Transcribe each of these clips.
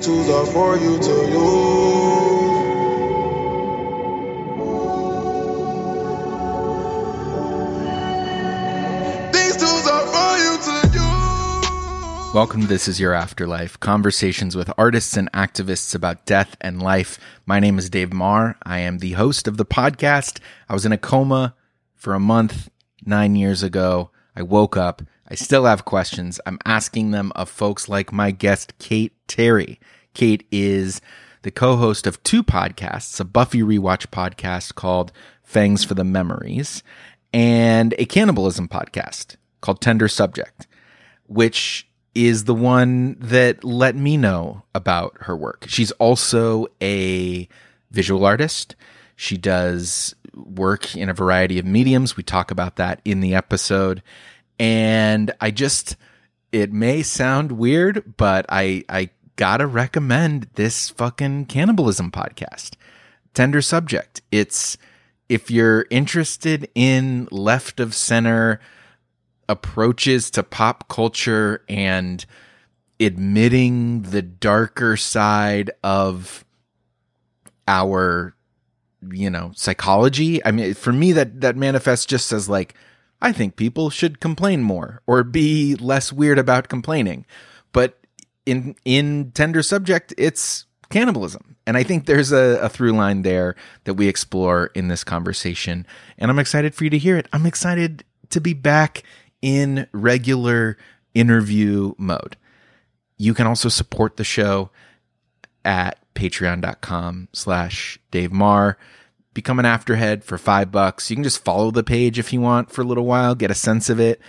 These tools are for you to use. These tools are for you to use. Welcome to This Is Your Afterlife conversations with artists and activists about death and life. My name is Dave Maher. I am the host of the podcast. I was in a coma for a month nine years ago. I woke up. I still have questions. I'm asking them of folks like my guest, Kayte Terry. Kayte is the co host of two podcasts a Buffy rewatch podcast called Fangs for the Memories and a cannibalism podcast called Tender Subject, which is the one that let me know about her work. She's also a visual artist. She does work in a variety of mediums. We talk about that in the episode. And I just, it may sound weird, but I, I gotta recommend this fucking cannibalism podcast. Tender subject. It's, if you're interested in left of center approaches to pop culture and admitting the darker side of our you know psychology i mean for me that that manifests just as like i think people should complain more or be less weird about complaining. But in in tender subject it's cannibalism. And i think there's a, a through line there that we explore in this conversation. And i'm excited for you to hear it. I'm excited to be back in regular interview mode. You can also support the show at patreon.com slash dave maher become an afterhead for five bucks. You can just follow the page if you want for a little while get a sense of it.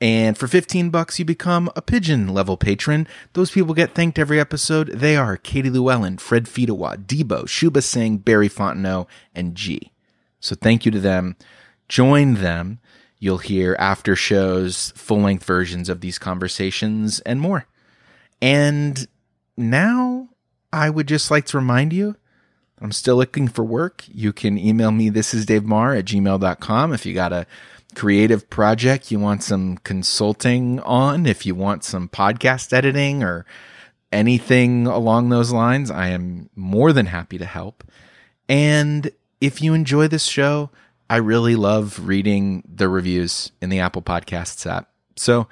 And for 15 bucks you become a pigeon level patron. Those people get thanked every episode. They are katie llewellyn fred Fidawa, debo shuba singh barry fontenot and g. So thank you to them. Join them. You'll hear after shows full-length versions of these conversations and more. And now I would just like to remind you I'm still looking for work. You can email me, this is Dave Maher at gmail.com if you got a creative project you want some consulting on, if you want some podcast editing or anything along those lines. I am more than happy to help. And if you enjoy this show, I really love reading the reviews in the Apple Podcasts app. So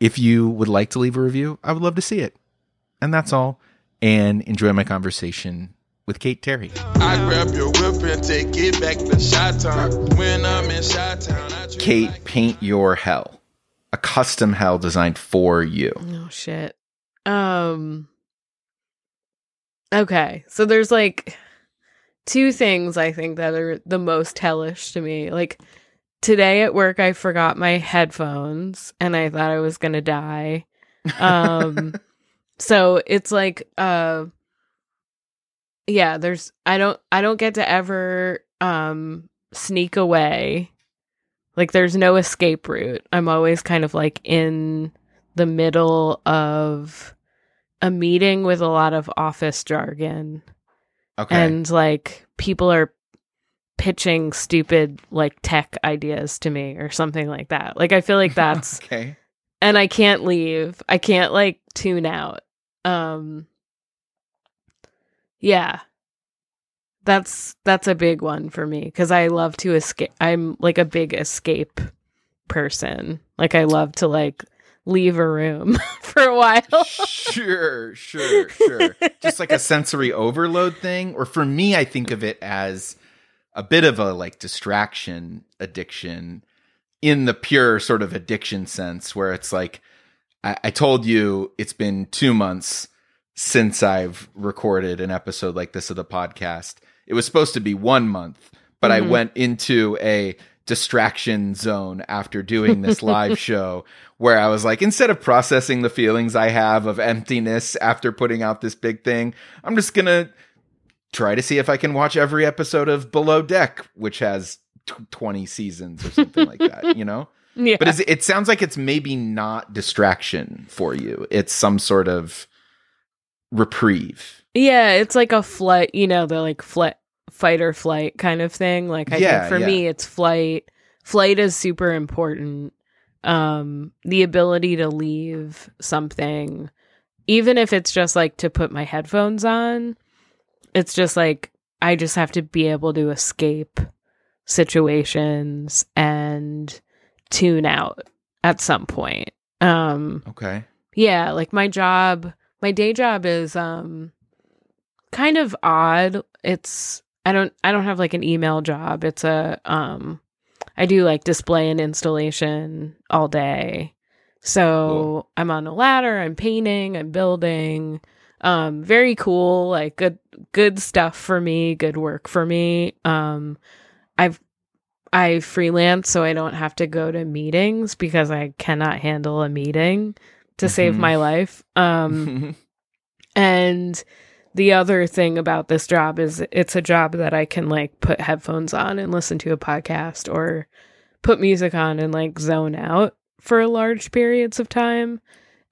if you would like to leave a review, I would love to see it. And that's all. And enjoy my conversation with Kayte Terry. I grab your whip and take it back to Shot Town. When I'm in Shot Town, I Kate, like- paint your hell. A custom hell designed for you. Oh shit. Um Okay. So there's like two things I think that are the most hellish to me. Like today at work I forgot my headphones and I thought I was going to die. Um so it's like uh yeah, there's I don't I don't get to ever um sneak away. Like there's no escape route. I'm always kind of like in the middle of a meeting with a lot of office jargon okay. and like people are pitching stupid like tech ideas to me or something like that. Like I feel like that's okay. and I can't leave. I can't like tune out. Um Yeah. That's that's a big one for me cuz I love to escape. I'm like a big escape person. Like I love to like leave a room for a while. sure, sure, sure. Just like a sensory overload thing. Or for me, I think of it as a bit of a like distraction addiction in the pure sort of addiction sense, where it's like, I, I told you it's been two months since I've recorded an episode like this of the podcast. It was supposed to be one month, but I Mhm. went into a distraction zone after doing this live show where I was like, instead of processing the feelings I have of emptiness after putting out this big thing, I'm just going to try to see if I can watch every episode of Below Deck, which has t- 20 seasons or something like that, you know? yeah. But is, it sounds like it's maybe not distraction for you. It's some sort of reprieve. Yeah, it's like a flight, you know, the like flight fight or flight kind of thing. Like I Yeah, think for yeah. me it's flight. Flight is super important. Um the ability to leave something even if it's just like to put my headphones on, it's just like I just have to be able to escape situations and tune out at some point. Um Okay. yeah, like my job, my day job is um kind of odd. It's I don't I don't have like an email job. It's a um I do like display and installation all day. So Cool. I'm on a ladder, I'm painting, I'm building. Um very cool, like good good stuff for me, good work for me. Um I've I freelance so I don't have to go to meetings because I cannot handle a meeting to save Mhm. my life. Um and the other thing about this job is it's a job that I can like put headphones on and listen to a podcast or put music on and like zone out for large periods of time.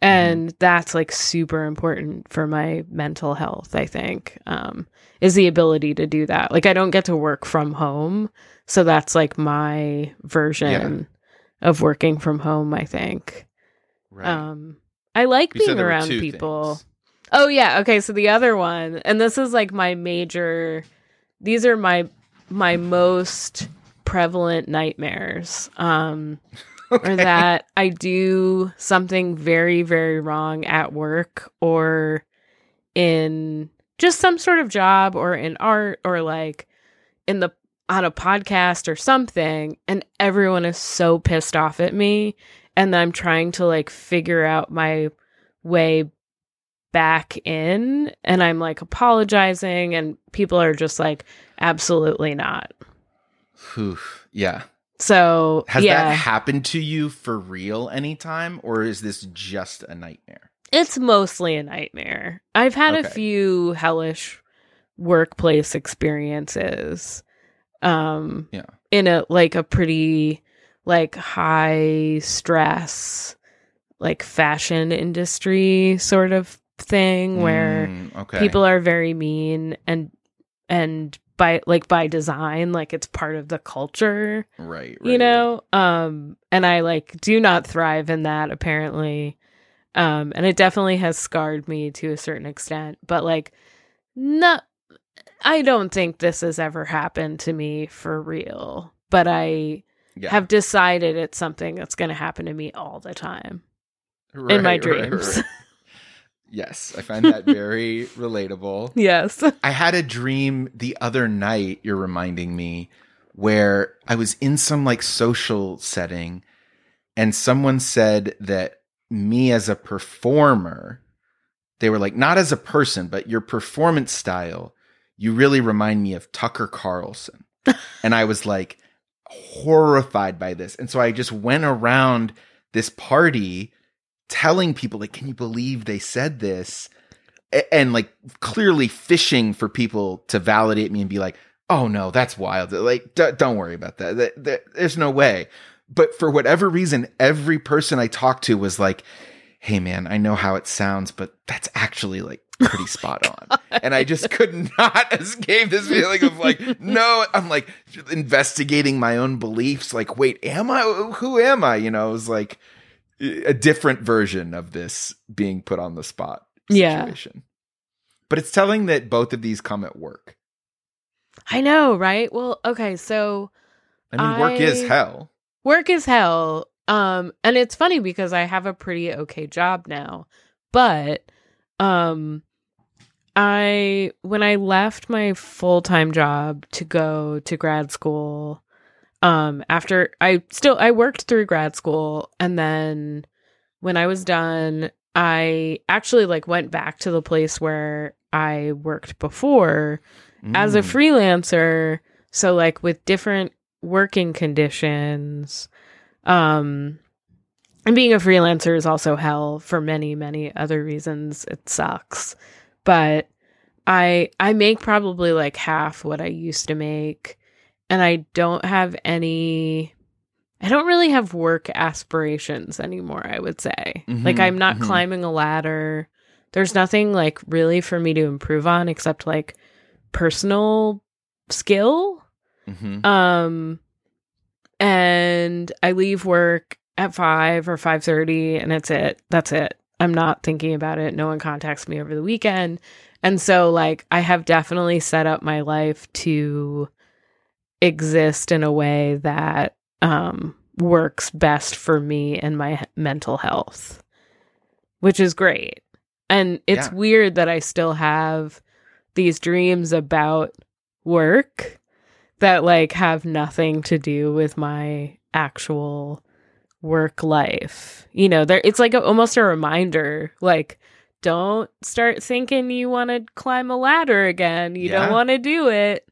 And that's like super important for my mental health, I think. Um is the ability to do that. Like I don't get to work from home, so that's like my version of working from home, I think. Right. Um, I like You being around people. things. Oh yeah, okay. So the other one, and this is like my major. These are my my most prevalent nightmares. Um, or that I do something very very wrong at work or in just some sort of job or in art or like in the on a podcast or something and everyone is so pissed off at me and I'm trying to like figure out my way back in and I'm like apologizing and people are just like absolutely not. Whew. Yeah. So, Has yeah. that happened to you for real anytime, or is this just a nightmare? It's mostly a nightmare. I've had a few hellish workplace experiences. Um Yeah. in a like a pretty like high stress like fashion industry sort of thing where Mm, okay. people are very mean and and by like by design like it's part of the culture right, right. you know um and i like do not thrive in that apparently um and it definitely has scarred me to a certain extent but like no i don't think this has ever happened to me for real but i yeah. have decided it's something that's going to happen to me all the time Right, in my right, dreams right. Yes, I find that very relatable. yes I had a dream the other night, you're reminding me, where I was in some like social setting and someone said that me as a performer, they were like, not as a person, but your performance style, you really remind me of Tucker Carlson. and I was like horrified by this. And so I just went around this party telling people, like, can you believe they said this? And like clearly fishing for people to validate me and be like, "Oh no, that's wild. Like, d- don't worry about that. Th- th- There's no way." But for whatever reason, every person I talked to was like, "Hey, man, I know how it sounds, but that's actually like pretty spot on." And I just could not escape this feeling of like, no, I'm like investigating my own beliefs. Like, wait, am I? Who am I? You know, it was like a different version of this being put on the spot Yeah. situation. But it's telling that both of these come at work. i know right well okay so I mean, work is hell. work is hell um and it's funny because i have a pretty okay job now but um i when i left my full-time job to go to grad school um after i still i worked through grad school and then when i was done i actually like went back to the place where i worked before as a Mm. freelancer so like with different working conditions um and being a freelancer is also hell for many many other reasons. It sucks. But i i make probably like half what i used to make. And i don't have any i don't really have work aspirations anymore i would say. Like Mhm, i'm not mhm. climbing a ladder. There's nothing like really for me to improve on except like personal skill. Mhm. um and i leave work at 5 or 5.30 and it's it that's it I'm not thinking about it. No one contacts me over the weekend. And so, like, I have definitely set up my life to exist in a way that um, works best for me and my mental health, which is great. And it's Yeah. weird that I still have these dreams about work that like have nothing to do with my actual work life. You know, there it's like a, almost a reminder like don't start thinking you want to climb a ladder again. You Yeah. don't want to do it.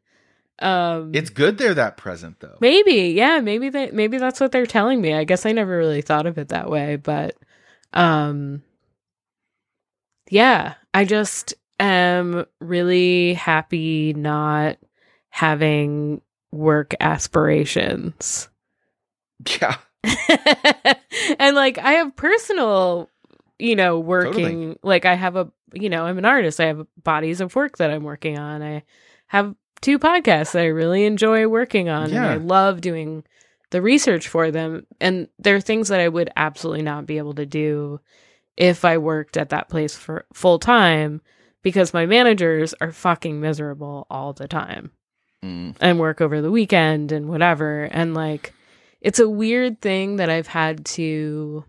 Um It's good they're that present though. Maybe, yeah, maybe they maybe that's what they're telling me. I guess I never really thought of it that way, but um yeah, I just am really happy not having work aspirations. Yeah. and like I have personal, you know, working Totally. like I have a you know, I'm an artist. I have bodies of work that I'm working on. I have two podcasts that I really enjoy working on Yeah. and I love doing the research for them and there are things that I would absolutely not be able to do if I worked at that place for full time because my managers are fucking miserable all the time Mm. and work over the weekend and whatever. And like, it's a weird thing that I've had to.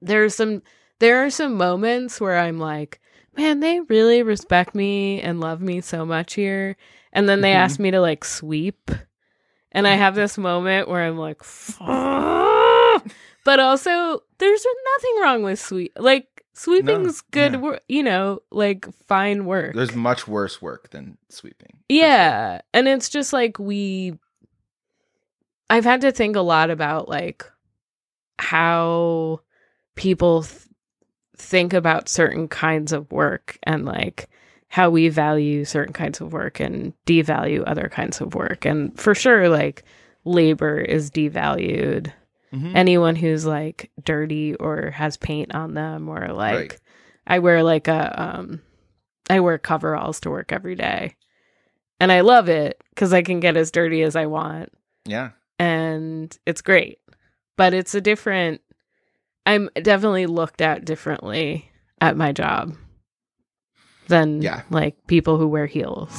There's some, there are some moments where I'm like, man, they really respect me and love me so much here. And then they Mhm. ask me to like sweep. And I have this moment where I'm like, but also there's nothing wrong with sweep. Like, sweeping's good, yeah. wor- you know, like fine work. There's much worse work than sweeping. Yeah. And it's just like we I've had to think a lot about like how people th- think about certain kinds of work and like how we value certain kinds of work and devalue other kinds of work. And for sure like labor is devalued. Mhm. Anyone who's like dirty or has paint on them or like Right. I wear like a um I wear coveralls to work every day. And I love it cuz I can get as dirty as I want yeah. And it's great. But it's a different I'm definitely looked at differently at my job than Yeah. like people who wear heels.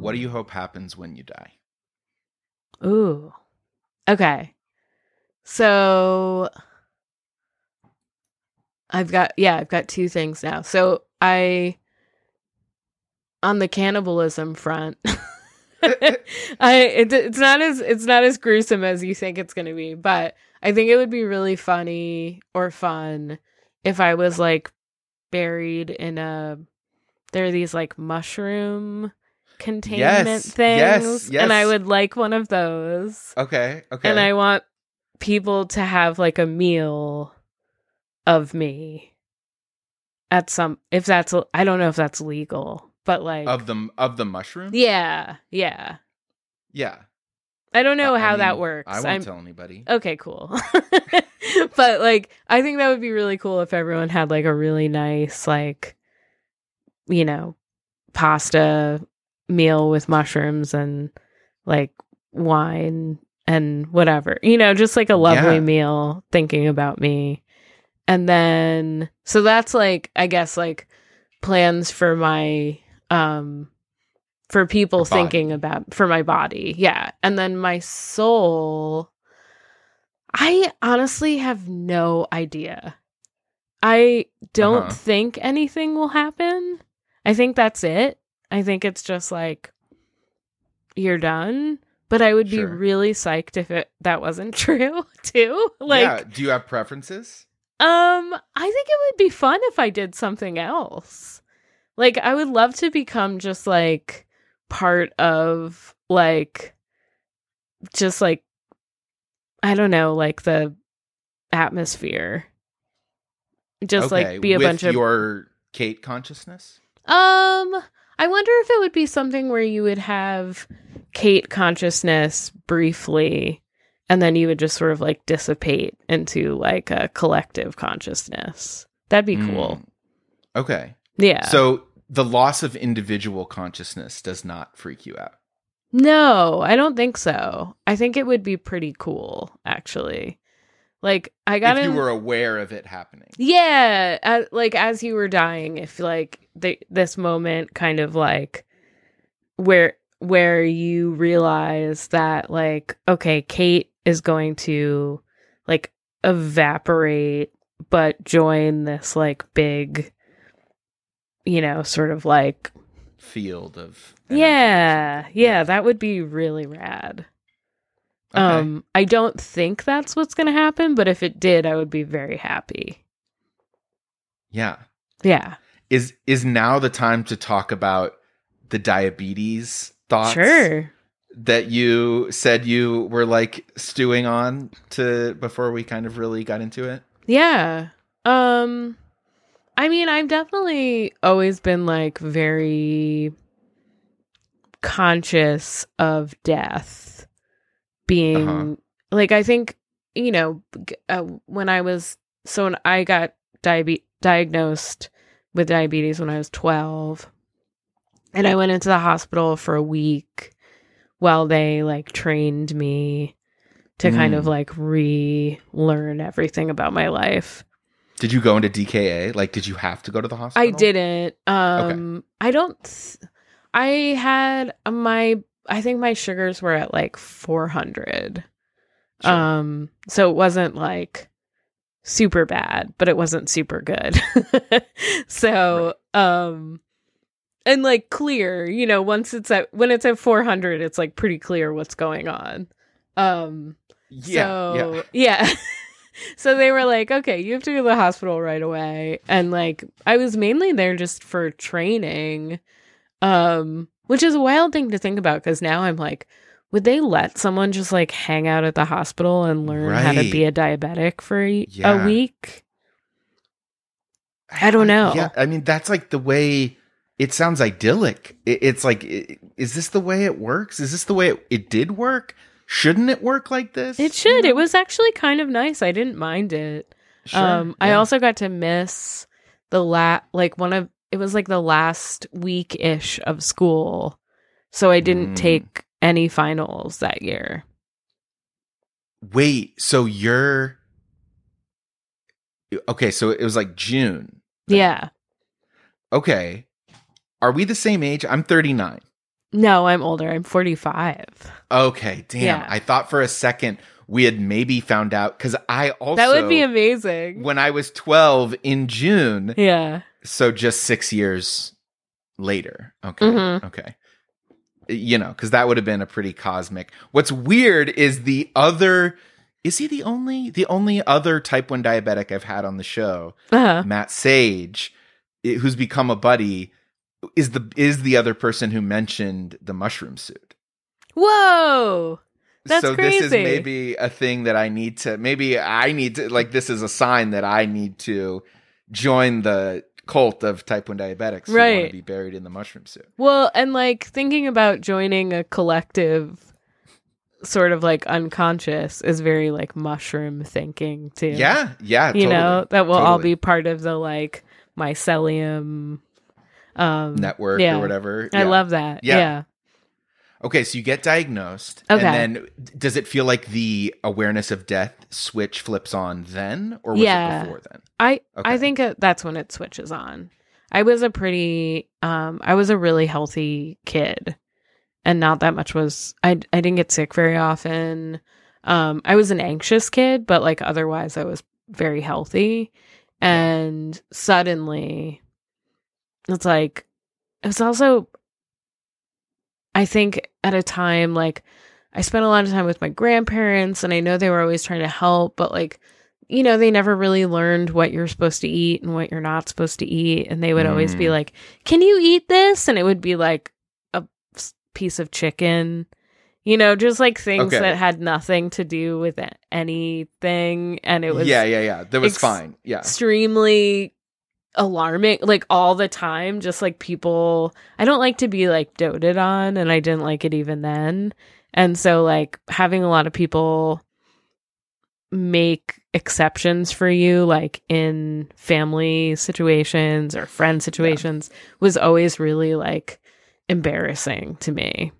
What do you hope happens when you die? Ooh. Okay. So I've got yeah, I've got two things now. So I on the cannibalism front I it, it's not as it's not as gruesome as you think it's going to be, but I think it would be really funny or fun if I was like buried in a there are these like mushroom containment Yes, things yes, and I would like one of those. Okay. Okay. And I want people to have like a meal of me at some if that's I don't know if that's legal, but like of the of the mushroom. yeah, yeah. Yeah. I don't know I how that mean, works. I won't I'm tell anybody. okay, cool. but like I think that would be really cool if everyone had like a really nice like you know, pasta meal with mushrooms and like wine and whatever. You know, just like a lovely Yeah. meal thinking about me. And then so that's like I guess like plans for my um for people thinking about for my body. Yeah. And then my soul I honestly have no idea. I don't Uh-huh. think anything will happen. I think that's it. I think it's just like you're done. But I would be really psyched if it that wasn't true too. Like yeah. Do you have preferences? um, I think it would be fun if I did something else. Like, I would love to become just like part of like, just like, I don't know, like the atmosphere. Just okay. like be a bunch of. your Kayte consciousness. Um, I wonder if it would be something where you would have Kayte consciousness briefly and then you would just sort of like dissipate into like a collective consciousness. That'd be cool. Mm. Okay. Yeah. So the loss of individual consciousness does not freak you out. no, I don't think so. I think it would be pretty cool actually. Like I got if you in- were aware of it happening. Yeah, like as you were dying, if like the, this moment kind of like where where you realize that like okay, Kayte is going to like evaporate but join this like big you know, sort of like Field of energy. yeah, yeah, that would be really rad. Okay. Um I don't think that's what's going to happen, but if it did, I would be very happy. yeah. Yeah. Is is now the time to talk about the diabetes thoughts Sure. that you said you were like stewing on to before we kind of really got into it? Yeah. Um I mean, I've definitely always been like very conscious of death being Uh-huh. like I think, you know, uh, when I was so when I got diabe- diagnosed with diabetes when I was 12 and I went into the hospital for a week while they like trained me to kind Mm. of like relearn everything about my life. Did you go into DKA? Like, did you have to go to the hospital? I didn't. Um I don't th- I had my I think my sugars were at like 400. Sure. Um so it wasn't like super bad, but it wasn't super good. so, um and like clear, you know, once it's at when it's at 400, it's like pretty clear what's going on. Um yeah, so yeah. yeah. so they were like, okay, you have to go to the hospital right away. And like I was mainly there just for training. Um, which is a wild thing to think about because now I'm like, would they let someone just like hang out at the hospital and learn how to be a diabetic for a, Yeah. a week? I don't know. Yeah, I mean that's like the way it sounds idyllic. It, it's like, i- is this the way it works? Is this the way it, it did work? Shouldn't it work like this? It should. It was actually kind of nice. I didn't mind it. Sure, um I also got to miss the la like one of it was like the last week ish of school. So I didn't Mm. take any finals that year. wait. So you're okay. So it was like June. then. Yeah. Okay. Are we the same age? I'm 39. No, I'm older. I'm 45. Okay, damn. Yeah. I thought for a second we had maybe found out because I also that would be amazing. when I was 12 in June. yeah. So just six years later. Okay. Mhm. Okay. You know, because that would have been a pretty cosmic. What's weird is the other. Is he the only the only other type one diabetic I've had on the show? Uh-huh. Matt Sage, i- who's become a buddy, is the is the other person who mentioned the mushroom suit. Whoa. That's so this is maybe a thing that I need to maybe I need to like this is a sign that I need to join the cult of type 1 diabetics who want Right. to be buried in the mushroom suit. Well, and like thinking about joining a collective sort of like unconscious is very like mushroom thinking too. Yeah, yeah, you know totally, that will all be part of the like mycelium um network yeah. or whatever. i love that Yeah. yeah. Okay, so you get diagnosed Okay. and then does it feel like the awareness of death switch flips on then or was Yeah. it before then? i Okay. i think uh, that's when it switches on i was a pretty um i was a really healthy kid and not that much was i i didn't get sick very often um i was an anxious kid but like otherwise i was very healthy and suddenly it's like it was also i think at a time like i spent a lot of time with my grandparents and i know they were always trying to help but like you know they never really learned what you're supposed to eat and what you're not supposed to eat and they would always be Mm. like can you eat this and it would be like a piece of chicken you know just like things Okay. that had nothing to do with anything and it was yeah, yeah, yeah. That was ex- fine. Yeah. extremely alarming like all the time just like people i don't like to be like doted on and i didn't like it even then and so like having a lot of people make exceptions for you like in family situations or friend situations was always really like embarrassing to me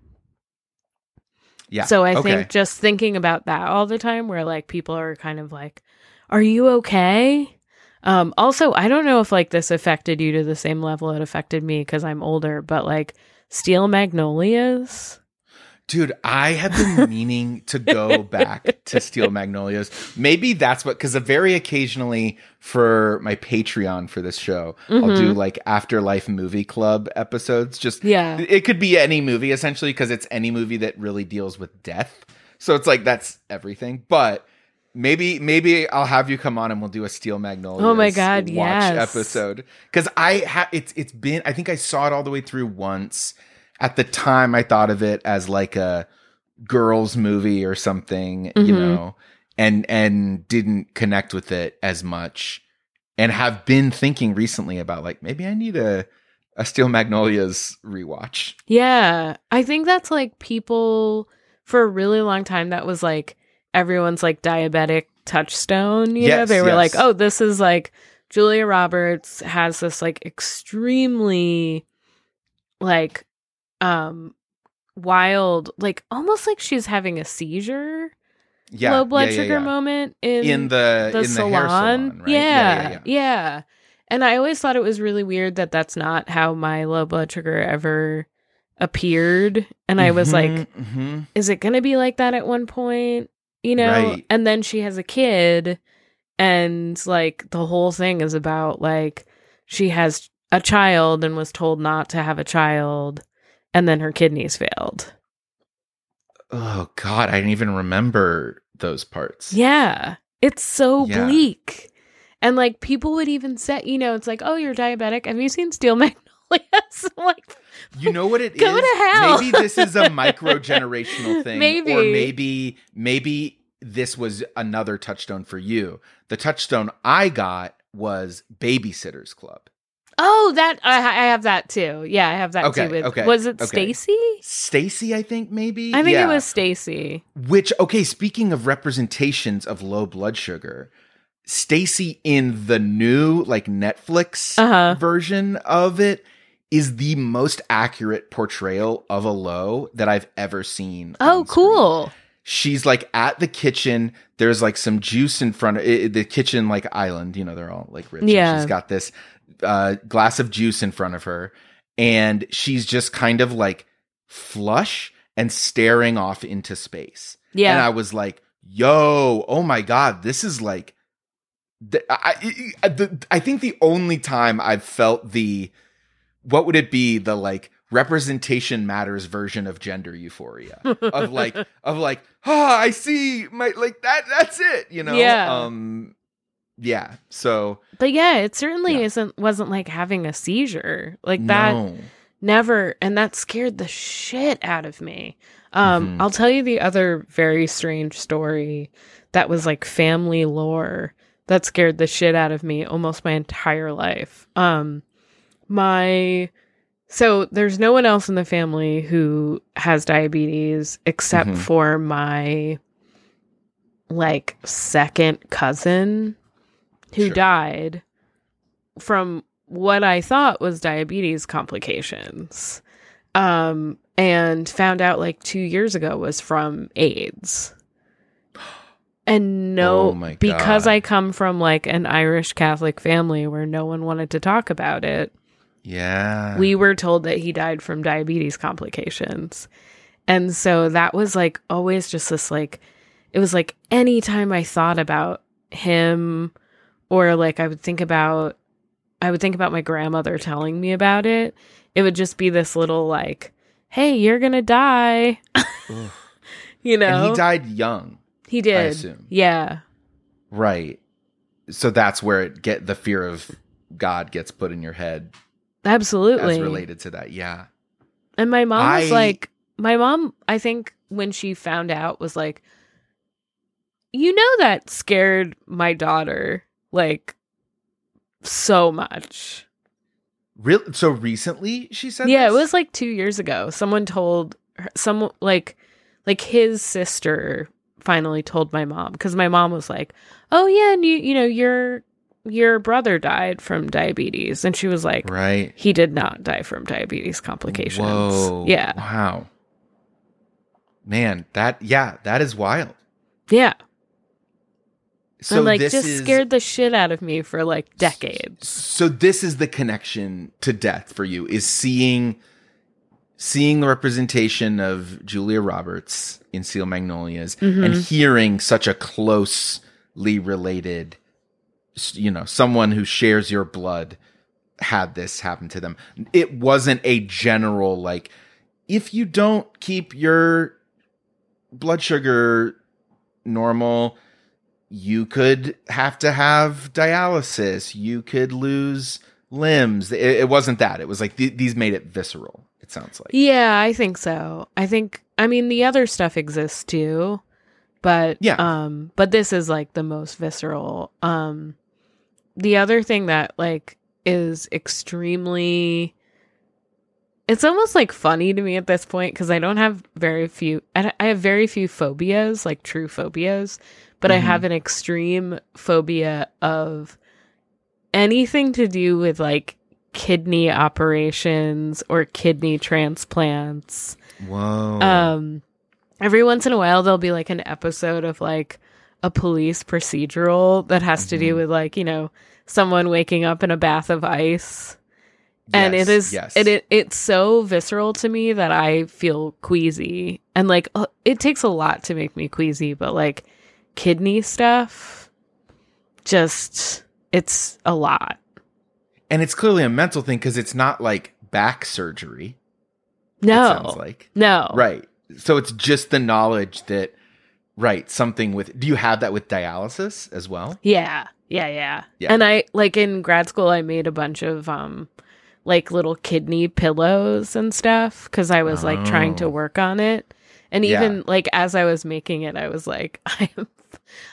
Yeah. so I okay. think just thinking about that all the time, where like people are kind of like, "Are you okay?" Um, also, I don't know if like this affected you to the same level it affected me because I'm older, but like Steel Magnolias. Dude, I have been meaning to go back to Steel Magnolias. Maybe that's what, because very occasionally for my Patreon for this show, I'll do like Afterlife Movie Club episodes. Just, Yeah. it could be any movie essentially, because it's any movie that really deals with death. So it's like, that's everything. But maybe, maybe I'll have you come on and we'll do a Steel Magnolias. Oh my God, watch yes. episode. Because I have, it's, it's been, I think I saw it all the way through once at the time I thought of it as like a girls movie or something, you Mhm. know, and and didn't connect with it as much and have been thinking recently about like maybe I need a a Steel Magnolias rewatch. Yeah. I think that's like people for a really long time that was like everyone's like diabetic touchstone. You know, they were yes. like, oh, this is like Julia Roberts has this like extremely like um wild like almost like she's having a seizure Yeah. low blood yeah, yeah, sugar yeah. moment in, in the, the in salon. the salon, right? Yeah, yeah, yeah, And I always thought it was really weird that that's not how my low blood sugar ever appeared. And I was like, mm-hmm. is it going to be like that at one point? You know? Right. And then she has a kid, and like the whole thing is about like she has a child and was told not to have a child, and then her kidneys failed. oh god, I didn't even remember those parts. Yeah. It's so Yeah. bleak. And like people would even say, you know, it's like, oh, you're diabetic. Have you seen Steel Magnolias? I'm like, You know what it is? Go to hell. Maybe this is a micro generational thing. Maybe. Or maybe maybe this was another touchstone for you. The touchstone I got was Babysitters Club. oh, that I, I have that too. Yeah, I have that Okay, too. With, okay, Was it okay. Stacey? Stacey, I think maybe. I think Yeah. it was Stacey. Which okay, speaking of representations of low blood sugar, Stacey in the new like Netflix Uh-huh. version of it is the most accurate portrayal of a low that I've ever seen. Oh, cool. she's like at the kitchen. There's like some juice in front of it, the kitchen, like island. You know, they're all like rich. Yeah. she's got this uh, glass of juice in front of her, and she's just kind of like flush and staring off into space. Yeah. And I was like, "Yo, oh my god, this is like." The, I, I, the, I think the only time I've felt the what would it be the like representation matters version of gender euphoria of like of like ah I see my like that that's it you know Yeah. um yeah so but yeah, it certainly Yeah. isn't wasn't like having a seizure. Like that no. never and that scared the shit out of me um Mhm. i'll tell you the other very strange story that was like family lore that scared the shit out of me almost my entire life um my so there's no one else in the family who has diabetes except Mhm. for my like second cousin who Sure. died from what I thought was diabetes complications. Um and found out like 2 years ago was from AIDS. And no Oh because I come from like an Irish Catholic family where no one wanted to talk about it yeah we were told that he died from diabetes complications. And so that was like always just this like it was like anytime I thought about him or like I would think about I would think about my grandmother telling me about it, it would just be this little like, "Hey, you're going to die." You know. and he died young He did. assume. Yeah. right so that's where it get the fear of God gets put in your head Absolutely. as related to that yeah And my mom was like, my mom, I think when she found out, was like, you know, that scared my daughter like so much. Real so recently she said yeah, it was like two years ago. Someone told her, some like, like his sister finally told my mom because my mom was like, oh yeah, and you, you know, your your brother died from diabetes, and she was like, right he did not die from diabetes complications. Whoa. Yeah. Wow. Man, that yeah, that is wild. Yeah. So and like this just is scared the shit out of me for like decades. so this is the connection to death for you is seeing seeing the representation of Julia Roberts in Steel Magnolias Mm-hmm. and hearing such a closely related you know someone who shares your blood had this happen to them it wasn't a general like if you don't keep your blood sugar normal you could have to have dialysis you could lose limbs it, it wasn't that it was like th- these made it visceral it sounds like Yeah, I think so. I think I mean the other stuff exists too, but Yeah. um but this is like the most visceral. Um the other thing that like is extremely it's almost like funny to me at this point because I don't have very few I I have very few phobias, like true phobias, but I Mhm. have an extreme phobia of anything to do with like kidney operations or kidney transplants. whoa Um every once in a while there'll be like an episode of like a police procedural that has to do Mhm. with like, you know, someone waking up in a bath of ice. And Yes, it is yes it, it it's so visceral to me that I feel queasy. And like uh, it takes a lot to make me queasy, but like kidney stuff just it's a lot. and it's clearly a mental thing because it's not like back surgery it No. sounds like no. right so it's just the knowledge that right something with do you have that with dialysis as well Yeah. Yeah, yeah. Yeah. And I like in grad school I made a bunch of um like little kidney pillows and stuff cuz I was like trying to Oh. work on it. And Yeah. even like as I was making it I was like I am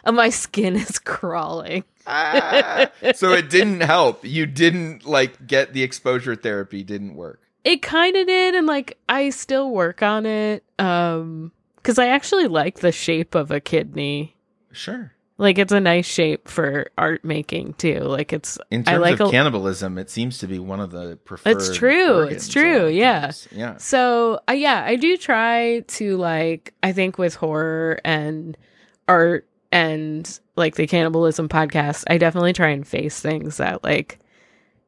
uh, my skin is crawling. Ah, so it didn't help you didn't like get the exposure therapy didn't work It kind of did and like I still work on it um cuz I actually like the shape of a kidney. sure Like it's a nice shape for art making too. Like it's in I terms like of a- cannibalism it seems to be one of the preferred It's true, it's true, yeah. times. yeah So uh, yeah, I do try to like I think with horror and art and like the cannibalism podcast, I definitely try and face things that like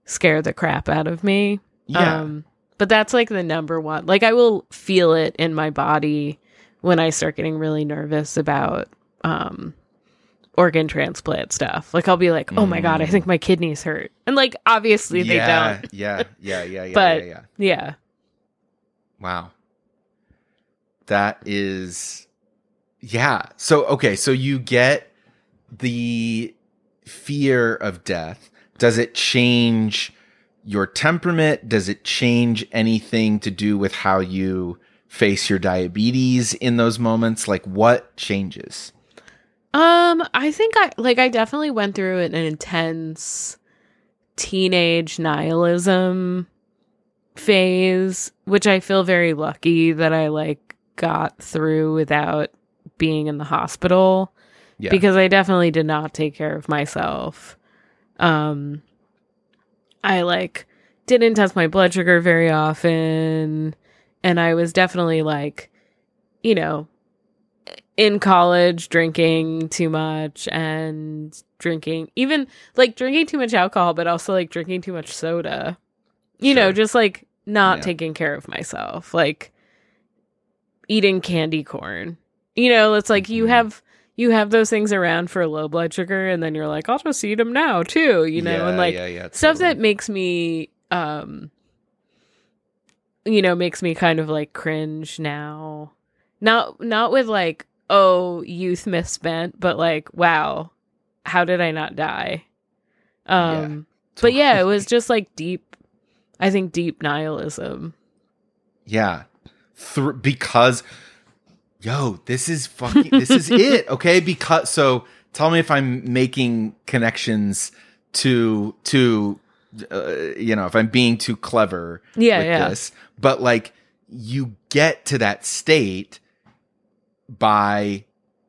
scare the crap out of me. yeah Um but that's like the number one. Like I will feel it in my body when I start getting really nervous about um organ transplant stuff. Like I'll be like, "Oh my god, I Mm. think my kidneys hurt." And like obviously they yeah, don't. yeah yeah yeah yeah But- yeah yeah Yeah. Wow. That is yeah. So okay, so you get the fear of death. Does it change your temperament? Does it change anything to do with how you face your diabetes in those moments? Like what changes? Um, I think I like I definitely went through an intense teenage nihilism phase, which I feel very lucky that I like got through without being in the hospital Yeah. because I definitely did not take care of myself. Um I like didn't test my blood sugar very often and I was definitely like you know in college drinking too much and drinking even like drinking too much alcohol but also like drinking too much soda. You know, just like not Yeah. taking care of myself. Like eating candy corn. You know, it's like you Mhm. have you have those things around for low blood sugar and then you're like I'll just eat them now too, you know, Yeah, and like yeah, yeah, stuff that makes me um you know makes me kind of like cringe now not not with like oh youth misspent but like wow how did i not die um but yeah it was just like deep i think deep nihilism Yeah. Thr because yo, this is fucking this is it, okay? Because so tell me if I'm making connections to to uh, you know, if I'm being too clever yeah with yeah this, but like you get to that state by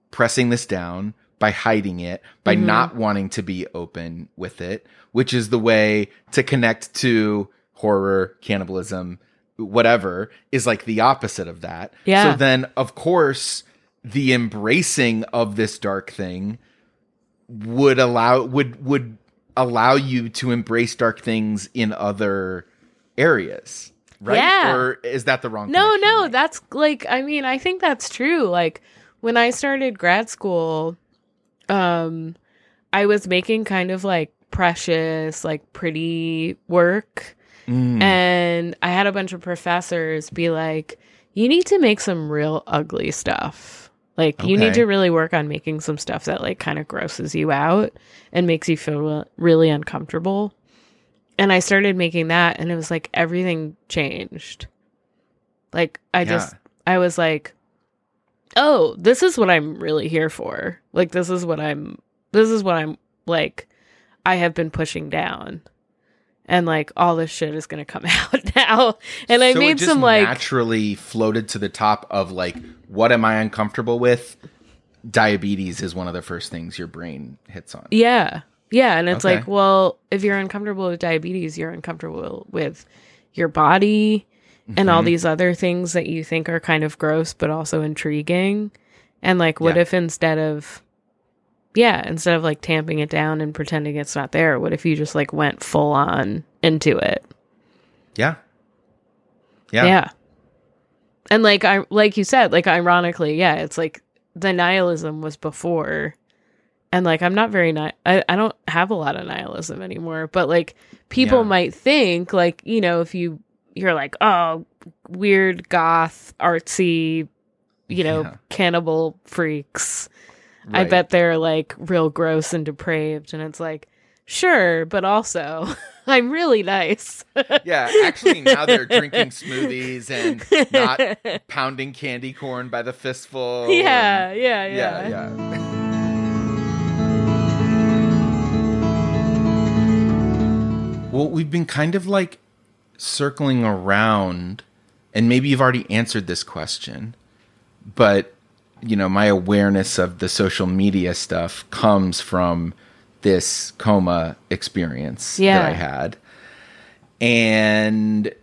pressing this down, by hiding it, by Mhm. not wanting to be open with it, which is the way to connect to horror, cannibalism, whatever, is like the opposite of that. Yeah. So then, of course, the embracing of this dark thing would allow would would allow you to embrace dark things in other areas right Yeah. or is that the wrong No, no, make? that's like I mean, I think that's true. Like when I started grad school, um I was making kind of like precious, like pretty work Mm. and I had a bunch of professors be like, "You need to make some real ugly stuff. Like you need to really work on making some stuff that like kind of grosses you out and makes you feel really uncomfortable." And I started making that and it was like everything changed. Like I just I was like, "Oh, this is what I'm really here for. Like this is what I'm this is what I'm like I have been pushing down." And like all this shit is gonna come out now, and I So made some like naturally floated to the top of like what am I uncomfortable with? Diabetes is one of the first things your brain hits on. Yeah. Yeah. And it's Okay. like, well, if you're uncomfortable with diabetes, you're uncomfortable with your body and all Mhm. these other things that you think are kind of gross, but also intriguing. And like, what Yeah. if instead of, yeah, instead of like tamping it down and pretending it's not there, what if you just like went full on into it? Yeah. Yeah. Yeah. And like I like you said, like ironically, yeah, it's like the nihilism was before and like I'm not very ni- I, I don't have a lot of nihilism anymore, but like people Yeah. might think like, you know, if you you're like, "Oh, weird goth artsy, you know, Yeah. cannibal freaks." I bet they're like real gross and depraved and it's like, "Sure, but also I'm really nice." Yeah, actually now they're drinking smoothies and not pounding candy corn by the fistful. and- yeah, yeah, yeah, yeah, yeah. well, we've been kind of like circling around, and maybe you've already answered this question, but you know, my awareness of the social media stuff comes from this coma experience Yeah. that I had. And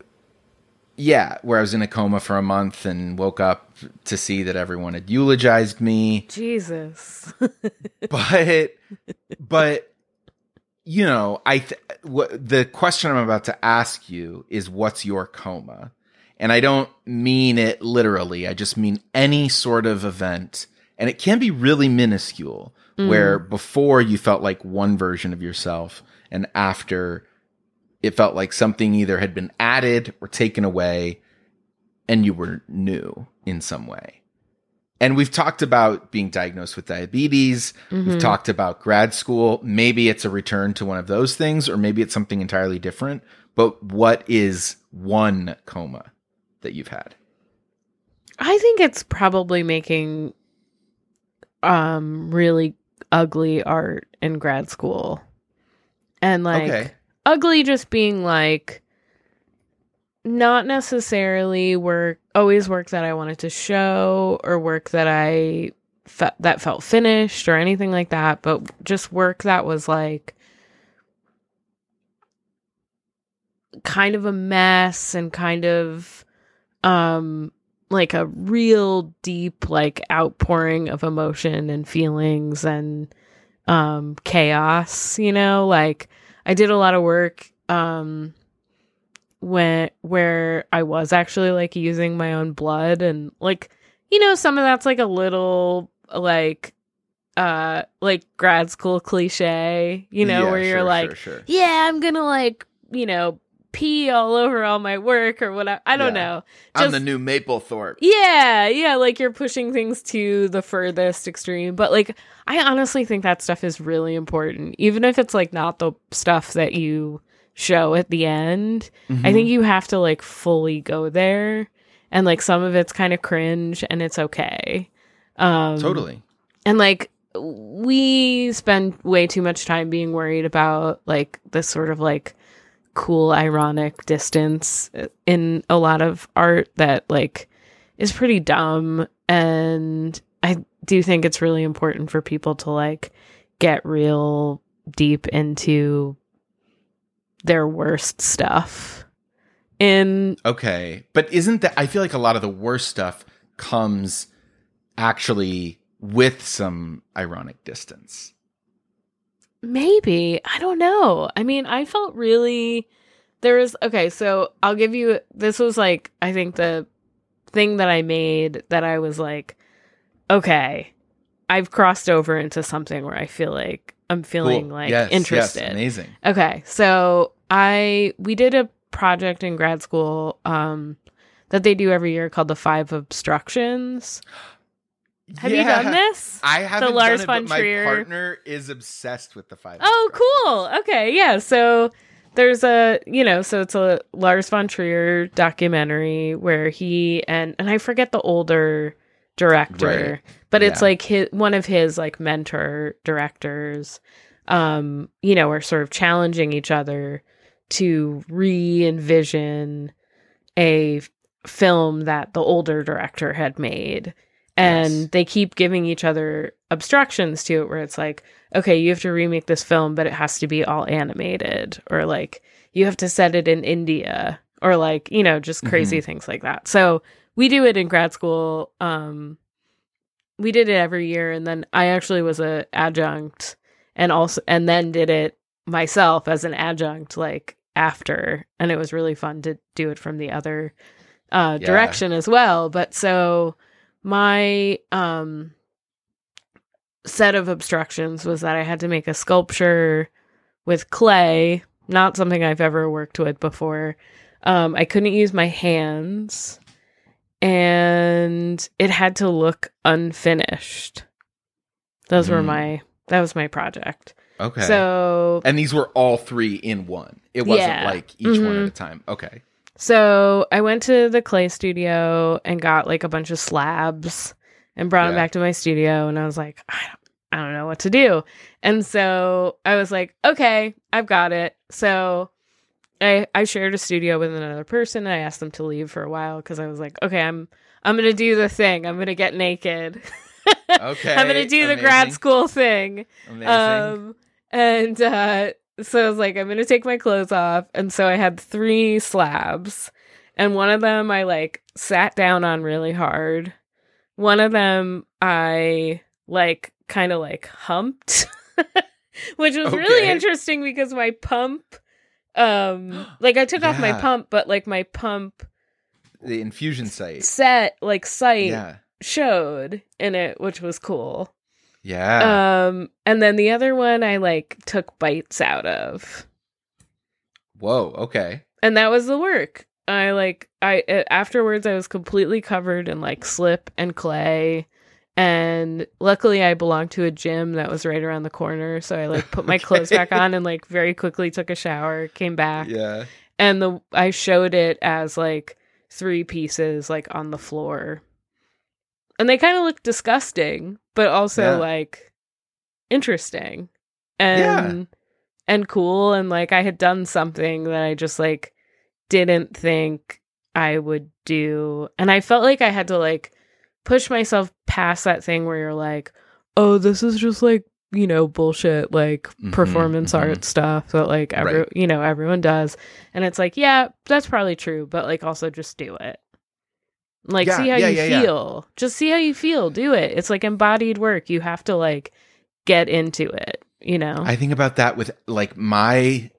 yeah, where I was in a coma for a month and woke up to see that everyone had eulogized me Jesus. but but you know i th- what the question i'm about to ask you is what's your coma and i don't mean it literally i just mean any sort of event and it can be really minuscule where before you felt like one version of yourself and after it felt like something either had been added or taken away and you were new in some way and we've talked about being diagnosed with diabetes. We've Mhm. talked about grad school. Maybe it's a return to one of those things, or maybe it's something entirely different. But what is one coma that you've had? I think it's probably making um really ugly art in grad school. And like okay. ugly just being like not necessarily work always work that I wanted to show or work that I fe- that felt finished or anything like that, but just work that was like kind of a mess and kind of um like a real deep like outpouring of emotion and feelings and um chaos, you know, like I did a lot of work um when where I was actually like using my own blood and like you know some of that's like a little like uh like grad school cliche, you know, Yeah, where you're sure, like sure, sure. yeah, I'm to like, you know, pee all over all my work or whatever. I don't Yeah. know. I'm the just- new Mapplethorpe. Yeah, yeah, like you're pushing things to the furthest extreme. But like, I honestly think that stuff is really important, even if it's like not the stuff that you show at the end. I Mhm. think you have to like fully go there, and like some of it's kind of cringe, and it's okay. Um, totally. and like we spend way too much time being worried about like this sort of like cool ironic distance in a lot of art that like is pretty dumb and I do think it's really important for people to like get real deep into their worst stuff in Okay. But isn't that, I feel like a lot of the worst stuff comes actually with some ironic distance. Maybe. I don't know. I mean, I felt really there was okay, so I'll give you this was like I think the thing that I made that I was like, okay, I've crossed over into something where I feel like I'm feeling Cool. like Yes, yes, interested. amazing. Okay, so I we did a project in grad school um that they do every year called the Five Obstructions. Have you done this? I haven't Lars done it, von Trier- my partner is obsessed with the five. Oh, cool. Okay, yeah. So there's a you know, so it's a Lars von Trier documentary where he and and I forget the older director, Right. but it's Yeah. like his one of his like mentor directors. Um, you know, are sort of challenging each other to re-envision a film that the older director had made. And Yes. they keep giving each other obstructions to it where it's like, okay, you have to remake this film, but it has to be all animated, or like you have to set it in India, or like, you know, just crazy things like that. So we do it in grad school. Um, we did it every year, and then I actually was a adjunct, and also, and then did it myself as an adjunct, like after, and it was really fun to do it from the other uh, Yeah. direction as well. But so my um set of obstructions was that I had to make a sculpture with clay, not something I've ever worked with before. Um, I couldn't use my hands, and it had to look unfinished. Those were Mm. my that was my project. Okay. So and these were all three in one. It wasn't Yeah. like each one Mhm. at a time. Okay. So I went to the clay studio and got like a bunch of slabs and brought them back to my studio. And I was like, I don't, I don't know what to do. And so I was like, okay, I've got it. So I I shared a studio with another person. And I asked them to leave for a while because I was like, okay, I'm I'm gonna do the thing. I'm gonna get naked. Okay. I'm gonna do the grad school thing. Amazing. Um, and uh, so I was like, I'm gonna take my clothes off, and so I had three slabs, and one of them I like sat down on really hard. One of them I like kind of like humped, which was really interesting because my pump, um, like I took off my pump, but like my pump the infusion site. set like site Yeah. showed in it, which was cool. Yeah. Um, and then the other one I like took bites out of, Whoa. Okay. and that was the work. I like I afterwards I was completely covered in like slip and clay, and luckily I belonged to a gym that was right around the corner, so I like put my clothes back on and like very quickly took a shower, came back, Yeah. and the I showed it as like three pieces like on the floor. And they kind of looked disgusting, but also Yeah. like interesting and and cool and like I had done something that I just like didn't think I would do. And I felt like I had to like push myself past that thing where you're like, "Oh, this is just like, you know, bullshit like Mhm, performance mhm. art stuff that like every Right. you know everyone does and it's like yeah that's probably true but like also just do it like Yeah, see how yeah, you yeah, feel. Just see how you feel. Do it. It's like embodied work. You have to like get into it you know? I think about that with like my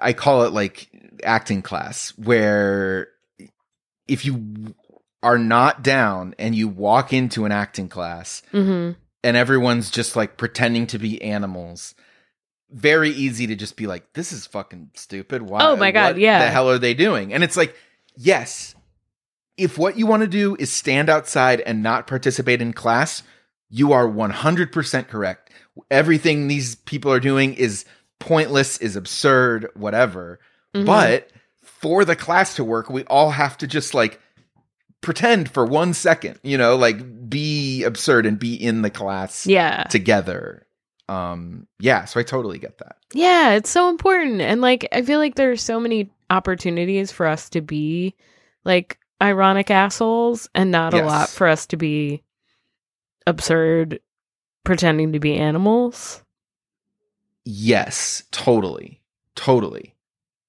I call it like acting class where if you are not down and you walk into an acting class hmm and everyone's just like pretending to be animals very easy to just be like this is fucking stupid. Why Oh my God, what yeah. the hell are they doing? And it's like yes if what you want to do is stand outside and not participate in class you are 100% correct. Everything these people are doing is pointless is absurd whatever. Mhm. but for the class to work we all have to just like pretend for one second you know like be absurd and be in the class yeah. together. Um yeah so i totally get that. Yeah, it's so important. And like I feel like there are so many opportunities for us to be like ironic assholes and not a lot for us to be absurd pretending to be animals. yes totally totally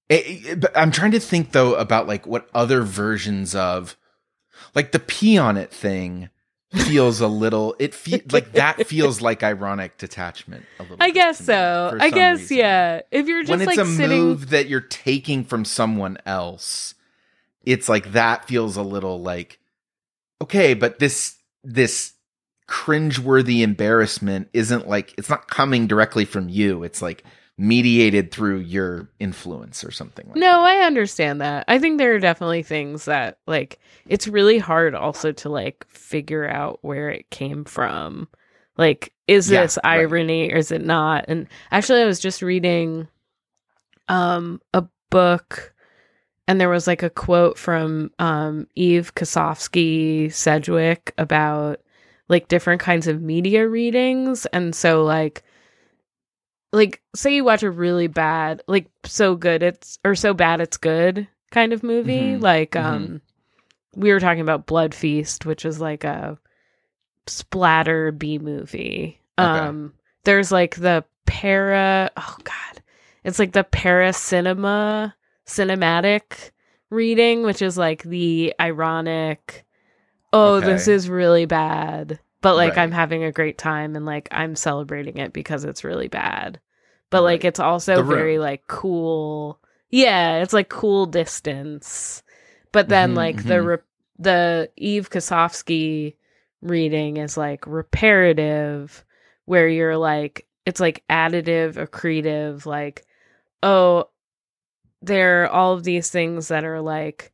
It- it- but i'm trying to think though about like what other versions of like the pee on it thing feels a little it feels like that feels like ironic detachment a little I guess me, so. for I guess reason. yeah. If you're just when it's like a sitting move that you're taking from someone else it's like that feels a little like okay but this this cringeworthy embarrassment isn't like it's not coming directly from you it's like mediated through your influence or something like No, I understand that. I think there are definitely things that like it's really hard also to like figure out where it came from. Like is Yeah, this right. irony or is it not? And actually I was just reading um a book and there was like a quote from um Eve Kosofsky Sedgwick about like different kinds of media readings and so like like say you watch a really bad like so good it's or so bad it's good kind of movie Mhm. like Mhm. um we were talking about blood feast which is like a splatter b movie Okay. um there's like the para oh god it's like the para cinema cinematic reading which is like the ironic oh this is really bad but like Right. i'm having a great time and like i'm celebrating it because it's really bad. But like it's also The very like cool. Yeah it's like cool distance. But then Mhm, like the mhm. re- the eve kosofsky reading is like reparative where you're like it's like additive accretive like oh there are all of these things that are like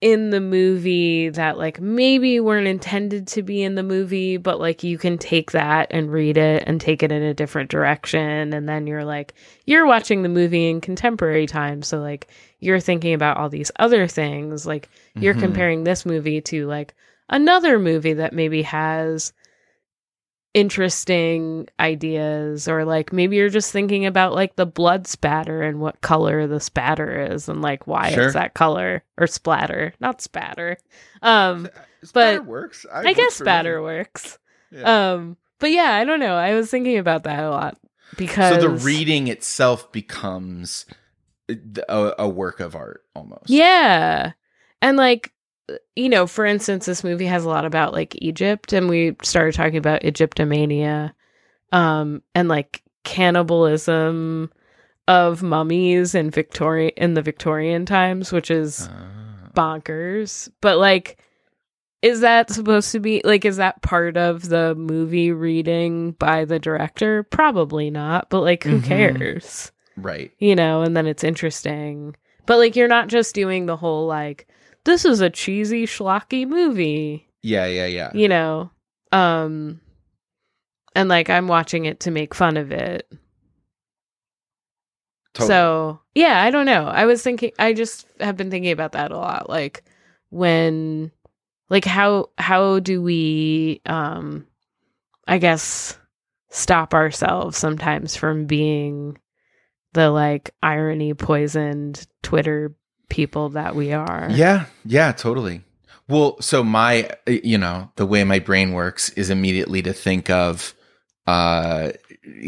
in the movie that like maybe weren't intended to be in the movie but like you can take that and read it and take it in a different direction. And then you're like you're watching the movie in contemporary time so like you're thinking about all these other things. Like you're Mhm. comparing this movie to like another movie that maybe has interesting ideas or like maybe you're just thinking about like the blood spatter and what color the spatter is and like why Sure. it's that color or splatter not spatter um Spatter but works i, works guess spatter me. works Yeah. um but yeah i don't know i was thinking about that a lot because so the reading itself becomes a, a work of art almost Yeah. And like you know, for instance, this movie has a lot about like Egypt and we started talking about Egyptomania um and like cannibalism of mummies in Victoria in the Victorian times, which is Ah. bonkers. But like is that supposed to be like is that part of the movie reading by the director? Probably not, but like who Mhm. cares? right you know, and then it's interesting. But like you're not just doing the whole like this is a cheesy schlocky movie, yeah yeah yeah you know. Um and like I'm watching it to make fun of it. Totally. So, yeah, I don't know. I was thinking I just have been thinking about that a lot like when like how how do we um I guess stop ourselves sometimes from being the like irony poisoned Twitter people that we are. Yeah, yeah, totally. Well, so my, you know, the way my brain works is immediately to think of uh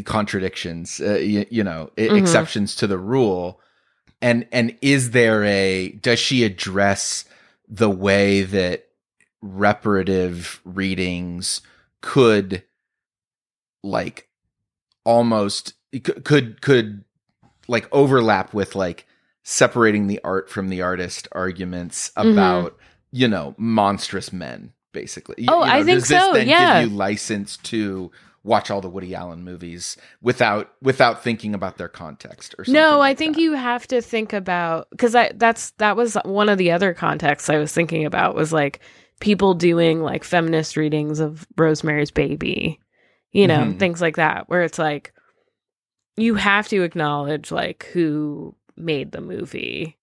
contradictions, uh, you, you know, Mhm. exceptions to the rule. And and is there a does she address the way that reparative readings could like almost could, could like overlap with like separating the art from the artist arguments Mhm. about you know monstrous men basically You- Oh, you know, I think so, then yeah. give you license to watch all the woody allen movies without without thinking about their context or something No, I like think that? you have to think about because I that's that was one of the other contexts I was thinking about was like people doing like feminist readings of Rosemary's Baby, you know, Mhm. things like that, where it's like you have to acknowledge like who made the movie,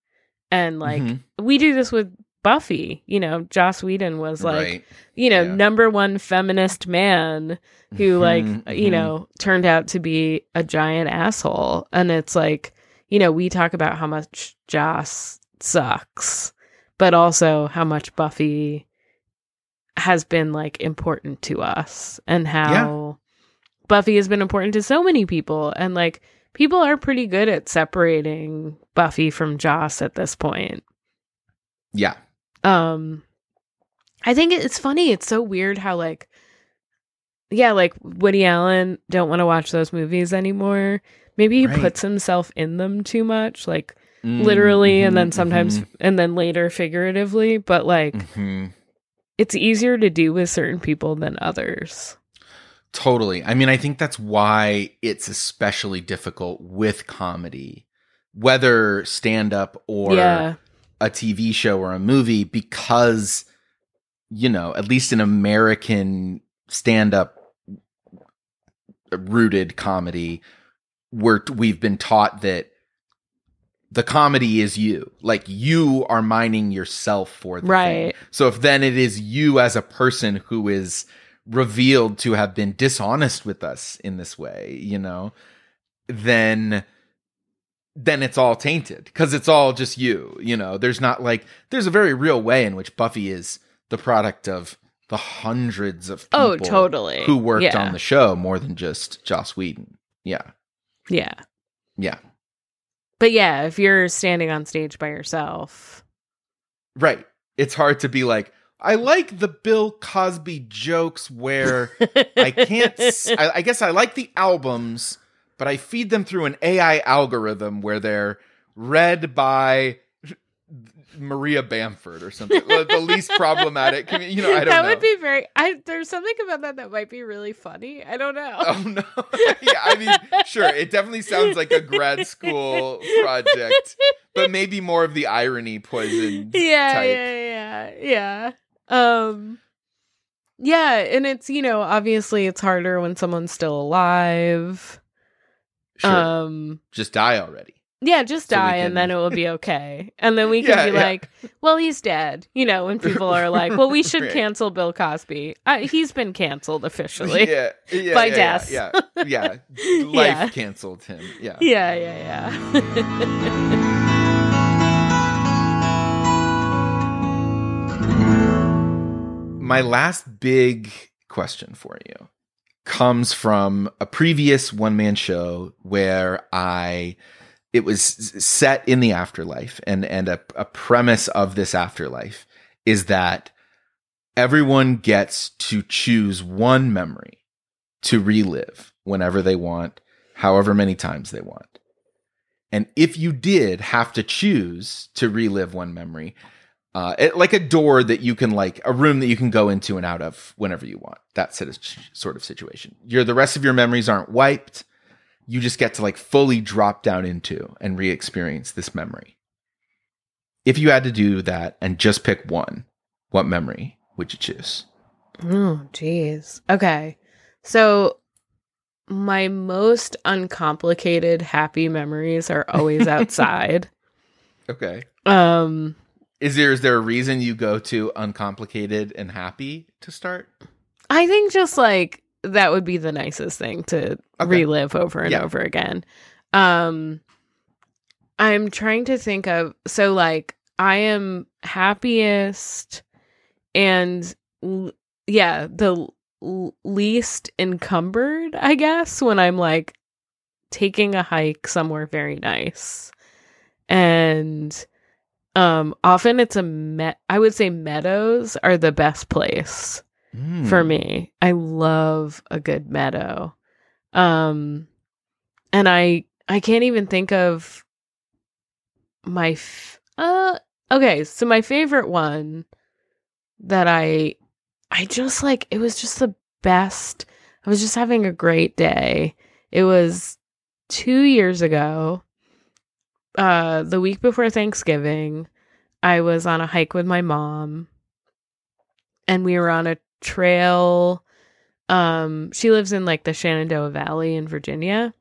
and like Mhm. we do this with Buffy, you know, Joss Whedon was like right. you know, Yeah. number one feminist man who like Mhm, you know turned out to be a giant asshole. And it's like you know we talk about how much joss sucks but also how much buffy has been like important to us and how buffy has been important to so many people. And like people are pretty good at separating buffy from joss at this point yeah um I think it's funny. It's so weird how like yeah, like Woody Allen don't want to watch those movies anymore. Maybe he Right. puts himself in them too much, like Mm, literally and mhm, then sometimes mhm, and then later figuratively, but like mhm. it's easier to do with certain people than others. Totally. I mean, I think that's why it's especially difficult with comedy, whether stand up or yeah. a TV show or a movie, because, you know, at least in American stand up rooted comedy, we're, we've been taught that the comedy is you. Like you are mining yourself for the thing. Right. So if then it is you as a person who is revealed to have been dishonest with us in this way, you know, then then it's all tainted because it's all just you, you know. There's not like there's a very real way in which Buffy is the product of the hundreds of oh, people Oh, totally. who worked yeah. on the show more than just Joss Whedon. Yeah. Yeah. Yeah. But yeah, if you're standing on stage by yourself. Right. It's hard to be like, I like the Bill Cosby jokes where I can't. I guess I like the albums, but I feed them through an AI algorithm where they're read by Maria Bamford or something. the least problematic. You know, I don't that know. would be very I there's something about that that might be really funny. I don't know. Oh no! yeah, I mean, sure. It definitely sounds like a grad school project, but maybe more of the irony poison. yeah, type. yeah, yeah, yeah. Um yeah, and it's, you know, obviously it's harder when someone's still alive. Sure, Um just die already. yeah, just So die can- and then it will be okay. And then we can Yeah, be yeah. like, well, he's dead. You know, when people are like, well, we should Right. cancel Bill Cosby. Uh, he's been canceled officially. yeah, yeah, By death. Yeah, yeah. Life canceled him. Yeah. Yeah, yeah, yeah. My last big question for you comes from a previous one man show where I it was set in the afterlife and and a, a premise of this afterlife is that everyone gets to choose one memory to relive whenever they want however many times they want. And if you did have to choose to relive one memory uh, it, like a door that you can like a room that you can go into and out of whenever you want. That sort of situation. Your the rest of your memories aren't wiped. You just get to like fully drop down into and re-experience this memory. If you had to do that and just pick one, what memory would you choose? Oh, jeez. Okay. So my most uncomplicated happy memories are always outside. Okay. um Is there is there a reason you go to uncomplicated and happy to start? I think just like that would be the nicest thing to Okay. relive over and Yeah. over again. Um I'm trying to think of so like I am happiest and l- yeah, the l- least encumbered, I guess, when I'm like taking a hike somewhere very nice. And um often it's a met I would say meadows are the best place Hmm. for me. I love a good meadow. Um and I I can't even think of my f- uh okay, so my favorite one that I I just like it was just the best. I was just having a great day. It was 2 years ago. Uh the week before Thanksgiving, I was on a hike with my mom. And we were on a trail. Um she lives in like the Shenandoah Valley in Virginia.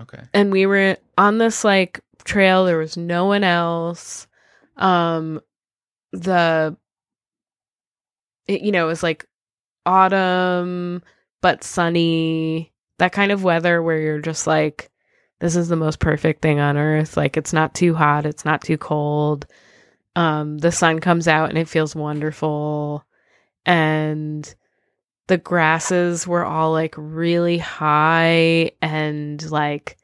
Okay. and we were on this like trail. There was no one else. Um the it, you know it was like autumn but sunny that kind of weather where you're just like this is the most perfect thing on earth. Like it's not too hot it's not too cold. Um the sun comes out and it feels wonderful. And the grasses were all like really high and like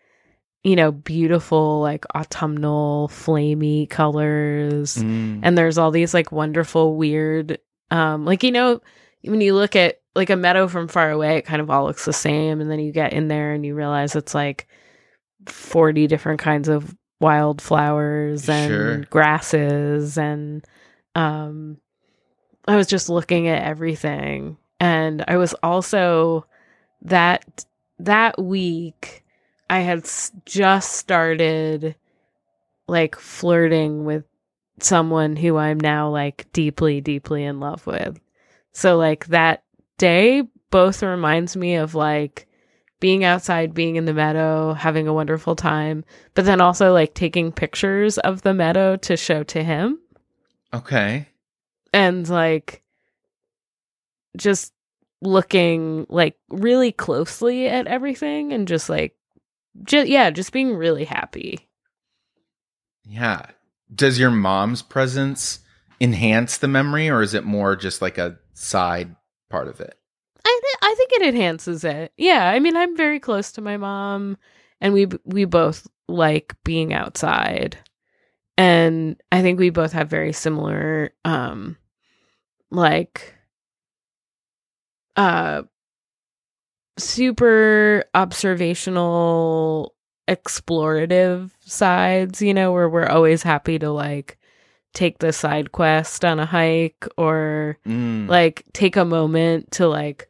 you know beautiful like autumnal flamey colors. Mm. and there's all these like wonderful weird Um, like you know, when you look at like a meadow from far away, it kind of all looks the same, and then you get in there and you realize it's like forty different kinds of wildflowers and Sure. grasses and um I was just looking at everything and I was also that that week I had s- just started like flirting with someone who I'm now like deeply deeply in love with. So like that day both reminds me of like being outside, being in the meadow, having a wonderful time, but then also like taking pictures of the meadow to show to him Okay. and like just looking like really closely at everything and just like just yeah, just being really happy. Yeah. Does your mom's presence enhance the memory or is it more just like a side part of it? I think it enhances it. Yeah, I mean, I'm very close to my mom, and we we both like being outside, and I think we both have very similar, um, like, uh, super observational, explorative sides. You know, where we're always happy to like take the side quest on a hike or Mm. like take a moment to like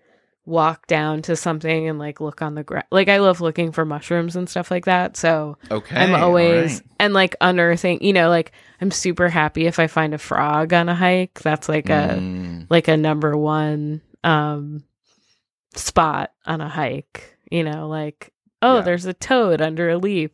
walk down to something and like look on the ground. Like I love looking for mushrooms and stuff like that. So okay. I'm always right. and like unearthing, you know, like I'm super happy if I find a frog on a hike. That's like a Mm. like a number one um spot on a hike, you know, like oh, Yeah. there's a toad under a leaf.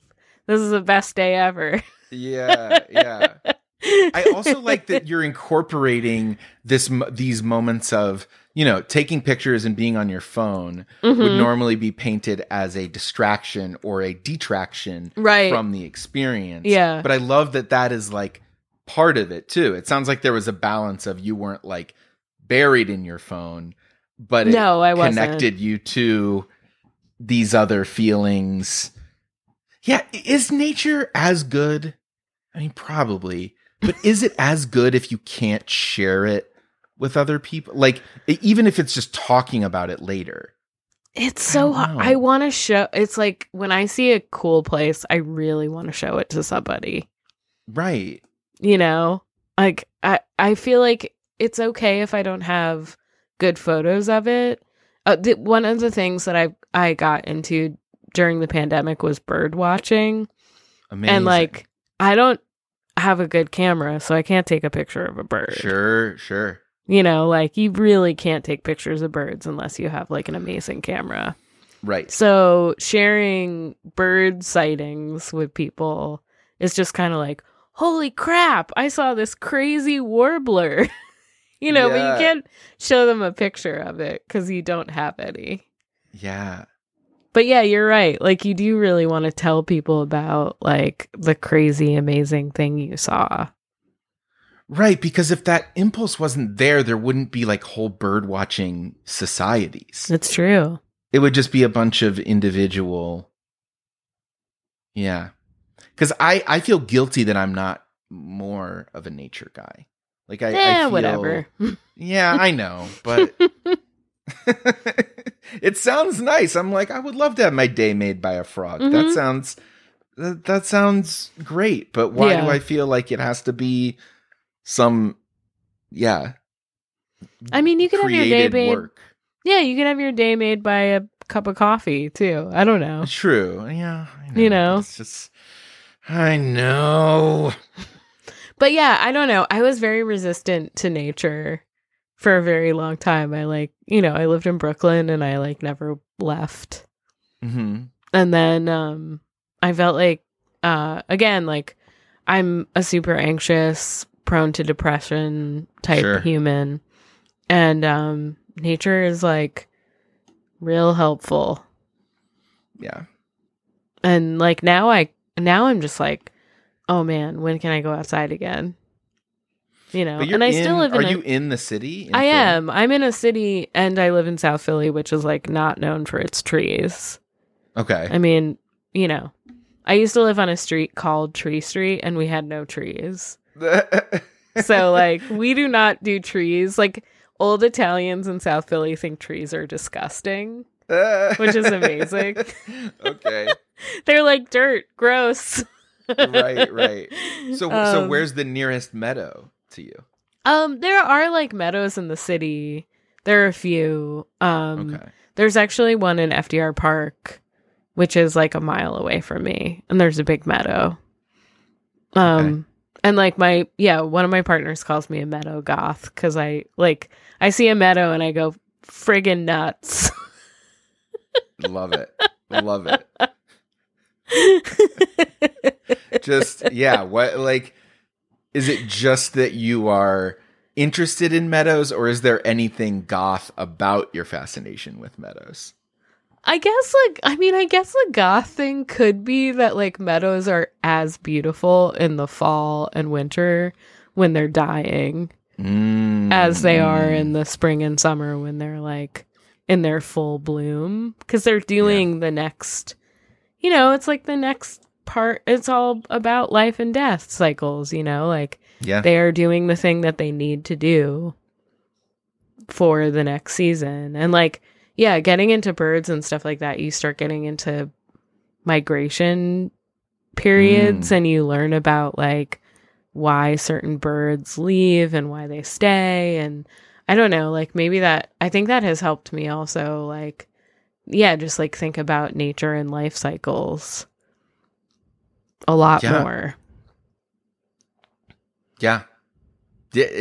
This is the best day ever. Yeah, yeah. I also like that you're incorporating this these moments of, you know, taking pictures and being on your phone would Mhm. normally be painted as a distraction or a detraction Right. from the experience. Yeah. But I love that that is like part of it too. It sounds like there was a balance of you weren't like buried in your phone, but it no, I wasn't. connected you to these other feelings. Yeah, is nature as good? I mean, probably, but is it as good if you can't share it with other people? Like, even if it's just talking about it later. It's so know. I want to show. It's like when I see a cool place, I really want to show it to somebody. Right. You know, like I I feel like it's okay if I don't have good photos of it. Uh, the, one of the things that I I got into during the pandemic was bird watching, Amazing. and like I don't have a good camera, so I can't take a picture of a bird. sure, sure. You know, like you really can't take pictures of birds unless you have like an amazing camera. Right. So sharing bird sightings with people is just kind of like, holy crap, I saw this crazy warbler. you know, but you can't show them a picture of it because you don't have any. Yeah. But yeah, you're right. Like you do really want to tell people about like the crazy amazing thing you saw. Right. Because if that impulse wasn't there, there wouldn't be like whole bird watching societies. It's true. It would just be a bunch of individual. Yeah. Because I, I feel guilty that I'm not more of a nature guy. Like I, I yeah, feel- whatever. Yeah, I know, but it sounds nice. I'm like, I would love to have my day made by a frog. That Mhm. sounds that, that sounds great. But why Yeah. do I feel like it has to be some yeah I mean, you can have your day made. work? Yeah, you can have your day made by a cup of coffee too. I don't know. True. Yeah. I You know. It's just I know. But yeah, I don't know. I was very resistant to nature for a very long time. I like, you know, I lived in Brooklyn and I like never left. hmm And then um I felt like uh again like I'm a super anxious, prone to depression type Sure. human. And um nature is like real helpful. Yeah. And like now I now I'm just like, oh man, when can I go outside again? You know, and I in, still live in Are a- you in the city? in I Philly? am. I'm in a city and I live in South Philly, which is like not known for its trees. Okay. I mean, you know, I used to live on a street called Tree Street and we had no trees. So like we do not do trees. Like old Italians in South Philly think trees are disgusting, which is amazing. okay. They're like dirt, gross. right, right. So so Um, where's the nearest meadow to you? Um, there are like meadows in the city. There are a few. Um, Okay. there's actually one in FDR Park, which is like a mile away from me, and there's a big meadow. Um, and like my yeah, one of my partners calls me a meadow goth because I like I see a meadow and I go friggin' nuts. Love it. Love it. Just yeah, what like is it just that you are interested in meadows or is there anything goth about your fascination with meadows? I guess like I mean I guess the goth thing could be that like meadows are as beautiful in the fall and winter when they're dying Mm, as they are in the spring and summer when they're like in their full bloom. Because they're doing the next you know it's like the next part it's all about life and death cycles you know? Like Yeah. they are doing the thing that they need to do for the next season. And like yeah getting into birds and stuff like that you start getting into migration periods Mm. and you learn about like why certain birds leave and why they stay and i don't know like maybe that i think that has helped me also like yeah just like think about nature and life cycles a lot Yeah. more Yeah.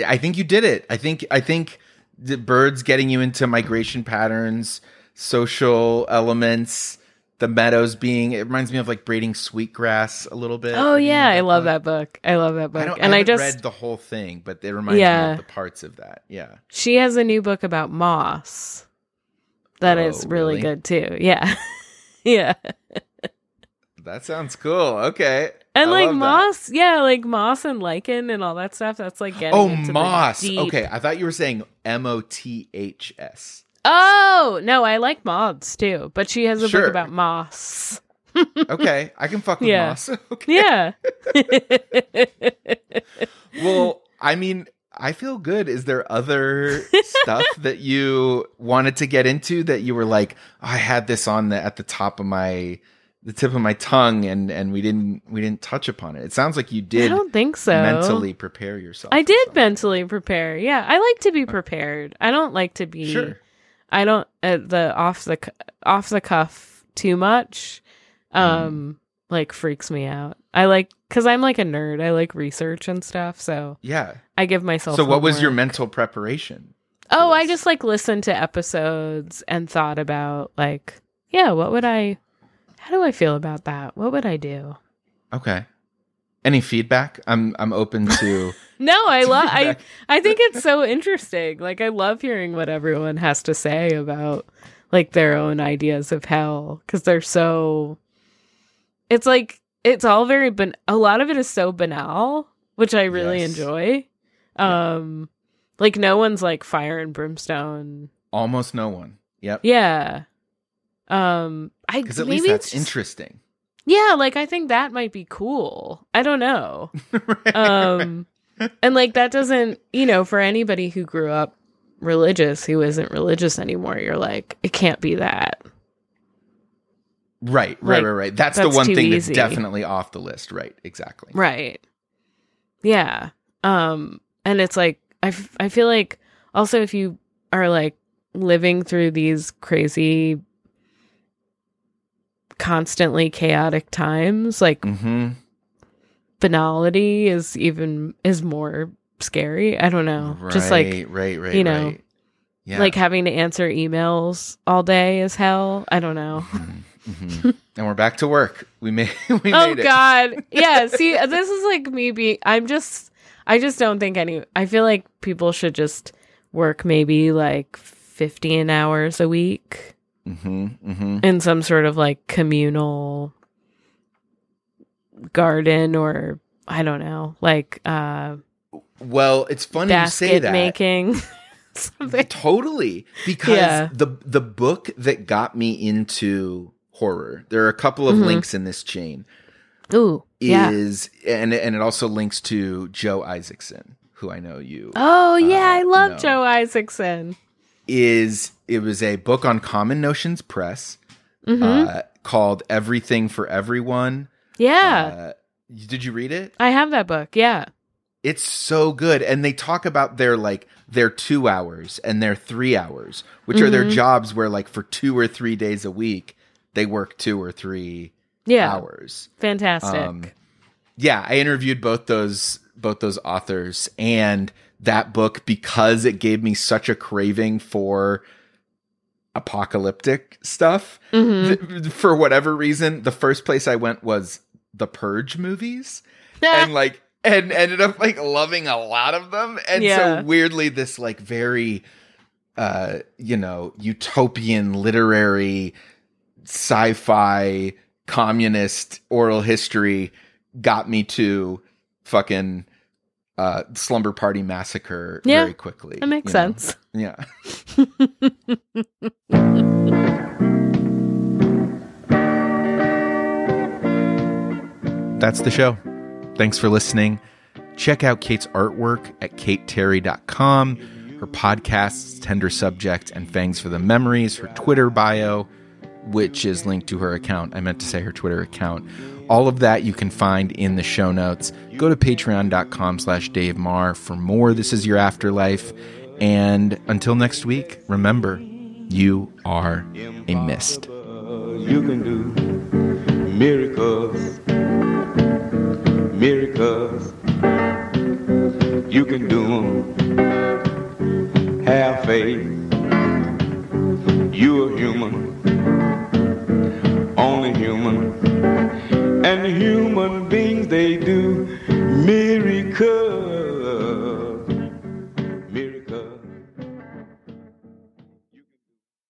I think you did it. I think I think the birds getting you into migration patterns, social elements, the meadows being it reminds me of like braiding sweetgrass a little bit. Oh yeah, I love book? that book. I love that I book. don't and I, I, just read the whole thing, but it reminds me of the parts of that. Yeah. she has a new book about moss that is Oh, really, really? good too. Yeah. yeah. That sounds cool. Okay. And I like love that. moss, yeah, like moss and lichen and all that stuff. That's like getting Oh, moss. Okay, I thought you were saying M O T H S. Oh no, I like moths too. But she has a Sure. book about moss. Okay, I can fuck with Yeah. moss. Okay. Yeah. Well, I mean, I feel good. Is there other stuff that you wanted to get into that you were like, "Oh, I had this on the at the top of my the tip of my tongue and and we didn't we didn't touch upon it. It sounds like you did. I don't think so. mentally prepare yourself. I did mentally prepare. Yeah, I like to be prepared. I don't like to be Sure. I don't uh, the off the off the cuff too much. Mm. Um like freaks me out. I like cuz I'm like a nerd. I like research and stuff, so Yeah. I give myself So what was your mental preparation? Oh, I just like listened to episodes and thought about like, yeah, what would I how do I feel about that? What would I do? Okay. Any feedback? I'm I'm open to No, I love I. I think it's so interesting. Like I love hearing what everyone has to say about like their own ideas of hell cuz they're so it's like it's all very ban- a lot of it is so banal, which I really Yes. enjoy. Um like no one's like fire and brimstone. almost no one. Yep. Yeah. Um I Because at least that's just- interesting. Yeah, like I think that might be cool. I don't know. um and like that doesn't you know for anybody who grew up religious who isn't religious anymore you're like it can't be that Right, right, Like, right, right. That's, the one thing easy. that's definitely off the list. Right, exactly. right yeah um and it's like I, f- I feel like also if you are like living through these crazy constantly chaotic times like Mm-hmm. banality is even is more scary i don't know Right, just like right, right, you know, right. Yeah. like having to answer emails all day is hell. I don't know. Mhm. and we're back to work. We made we oh made it. God, yeah. See, this is like me being. I'm just. I just don't think any. I feel like people should just work maybe like 15 hours a week Mm-hmm, mm-hmm. in some sort of like communal garden or I don't know, like uh Well, it's funny you say that. making. Something. Totally, because Yeah. the the book that got me into horror. There are a couple of Mhm. links in this chain. Ooh, yeah. Is and and it also links to Joe Isaacson, who I know you Oh yeah, I love no. Joe Isaacson. is it was a book on Common Notions Press hmm uh, called Everything for Everyone. yeah, Uh, did you read it? I have that book. Yeah. It's so good, and they talk about their like their two hours and their three hours, which are their Mhm. jobs where like for two or three days a week they work two or three Yeah. hours. Fantastic. Um, yeah, I interviewed both those both those authors and that book because it gave me such a craving for apocalyptic stuff. Mhm. Th- for whatever reason, the first place I went was the Purge movies and like and ended up like loving a lot of them and Yeah. so weirdly this like very uh you know utopian literary sci-fi communist oral history got me to fucking uh slumber party massacre Yeah, very quickly that makes you know? sense. yeah. That's the show. Thanks for listening. Check out Kayte's artwork at kayteterry.com her podcasts tender subject and fangs for the memories her twitter bio which is linked to her account. I meant to say her twitter account all of that you can find in the show notes go to patreon.com slash dave maher for more this is your afterlife and until next week remember you are a mist You can do miracles, miracles. You can do 'em. Have faith. You're human. and human beings, they do miracles.